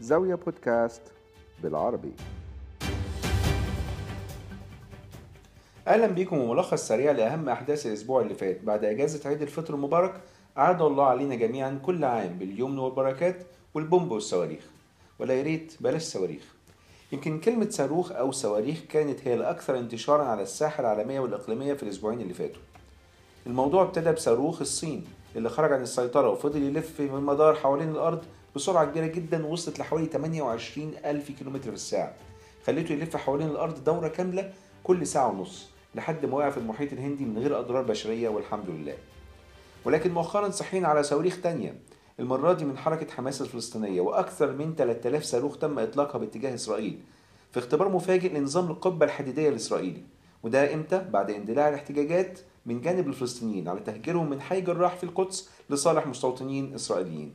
زاوية بودكاست بالعربي. أهلا بيكم وملخص سريع لأهم أحداث الأسبوع اللي فات. بعد إجازة عيد الفطر المبارك أعاد الله علينا جميعا كل عام باليمن والبركات والبومب والصواريخ. ولا يا ريت بلاش صواريخ. يمكن كلمة صاروخ أو صواريخ كانت هي الأكثر انتشارا على الساحة العالمية والإقليمية في الأسبوعين اللي فاتوا. الموضوع ابتدى بصاروخ الصين اللي خرج عن السيطرة وفضل يلف في المدار حوالين الأرض بسرعة كبيرة جدا وصلت لحوالي 28 ألف كيلومتر في الساعة. خليته يلف حوالين الأرض دورة كاملة كل ساعة ونص لحد ما وقع في المحيط الهندي من غير أضرار بشرية والحمد لله. ولكن مؤخرا صحينا على صواريخ تانية المرة دي من حركة حماس الفلسطينية وأكثر من 3000 صاروخ تم إطلاقها باتجاه إسرائيل في اختبار مفاجئ لنظام القبة الحديدية الإسرائيلي وده إمتى؟ بعد اندلاع الاحتجاجات من جانب الفلسطينيين على تهجيرهم من حي جراح في القدس لصالح مستوطنين إسرائيليين.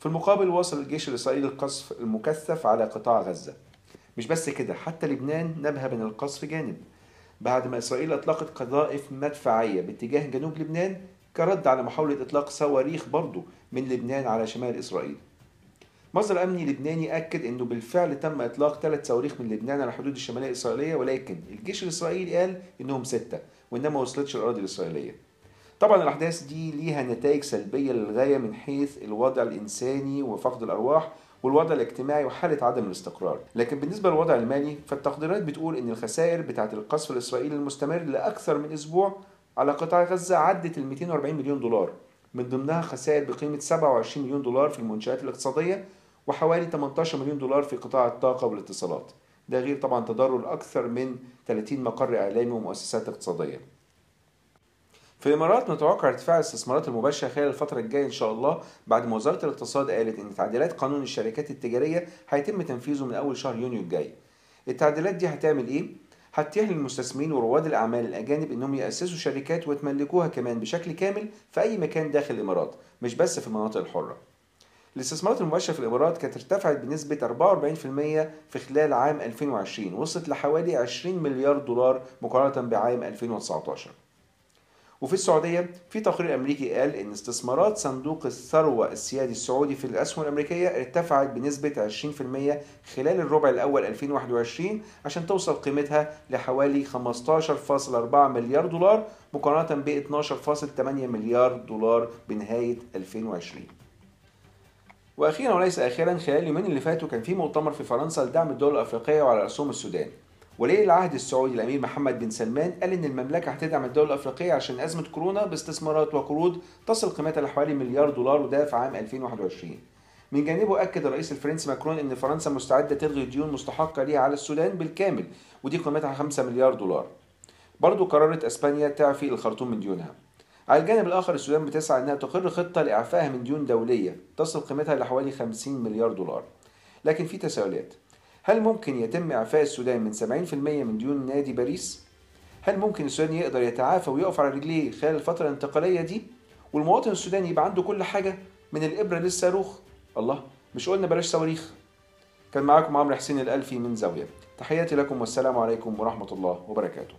في المقابل واصل الجيش الإسرائيلي القصف المكثف على قطاع غزة. مش بس كده حتى لبنان نبه من القصف جانب. بعد ما إسرائيل أطلقت قذائف مدفعية باتجاه جنوب لبنان كرد على محاولة إطلاق صواريخ برضه من لبنان على شمال إسرائيل. مصدر أمني لبناني أكد أنه بالفعل تم إطلاق ثلاث صواريخ من لبنان على الحدود الشمالية الإسرائيلية ولكن الجيش الإسرائيلي قال أنهم ستة. وإنما ما وصلتش الأراضي الإسرائيلية. طبعا الأحداث دي ليها نتائج سلبية للغاية من حيث الوضع الإنساني وفقد الأرواح والوضع الاجتماعي وحالة عدم الاستقرار. لكن بالنسبة للوضع المالي فالتقديرات بتقول أن الخسائر بتاعة القصف الإسرائيلي المستمر لأكثر من أسبوع على قطاع غزة عدت ال 240 مليون دولار. من ضمنها خسائر بقيمة 27 مليون دولار في المنشآت الاقتصادية وحوالي 18 مليون دولار في قطاع الطاقة والاتصالات. ده غير طبعا تضرر أكثر من 30 مقر إعلامي ومؤسسات اقتصادية في الإمارات متوقع ارتفاع الاستثمارات المباشرة خلال الفترة الجاية إن شاء الله بعد ما وزارة الاقتصاد قالت إن تعديلات قانون الشركات التجارية هيتم تنفيذه من أول شهر يونيو الجاي. التعديلات دي هتعمل إيه؟ هتتيح للمستثمرين ورواد الأعمال الأجانب إنهم يأسسوا شركات ويتملكوها كمان بشكل كامل في أي مكان داخل الإمارات مش بس في المناطق الحرة. الاستثمارات المباشرة في الإمارات كانت ارتفعت بنسبة 44% في خلال عام 2020 وصلت لحوالي 20 مليار دولار مقارنة بعام 2019 وفي السعودية في تقرير أمريكي قال إن استثمارات صندوق الثروة السيادي السعودي في الأسهم الأمريكية ارتفعت بنسبة 20% خلال الربع الأول 2021 عشان توصل قيمتها لحوالي 15.4 مليار دولار مقارنة ب 12.8 مليار دولار بنهاية 2020 وأخيرا وليس أخيرا خلال اليومين اللي فاتوا كان في مؤتمر في فرنسا لدعم الدول الأفريقية وعلى رأسهم السودان. ولي العهد السعودي الأمير محمد بن سلمان قال إن المملكة هتدعم الدول الأفريقية عشان أزمة كورونا باستثمارات وقروض تصل قيمتها لحوالي مليار دولار وده في عام 2021 من جانبه أكد الرئيس الفرنسي ماكرون إن فرنسا مستعدة تلغي ديون مستحقة ليها على السودان بالكامل ودي قيمتها 5 مليار دولار. برضه قررت إسبانيا تعفي الخرطوم من ديونها. على الجانب الآخر السودان بتسعى إنها تقر خطة لإعفائها من ديون دولية تصل قيمتها لحوالي 50 مليار دولار لكن في تساؤلات هل ممكن يتم إعفاء السودان من 70% من ديون نادي باريس؟ هل ممكن السودان يقدر يتعافى ويقف على رجليه خلال الفترة الانتقالية دي؟ والمواطن السوداني يبقى عنده كل حاجة من الإبرة للصاروخ؟ الله مش قلنا بلاش صواريخ؟ كان معاكم عمرو حسين الألفي من زاوية تحياتي لكم والسلام عليكم ورحمة الله وبركاته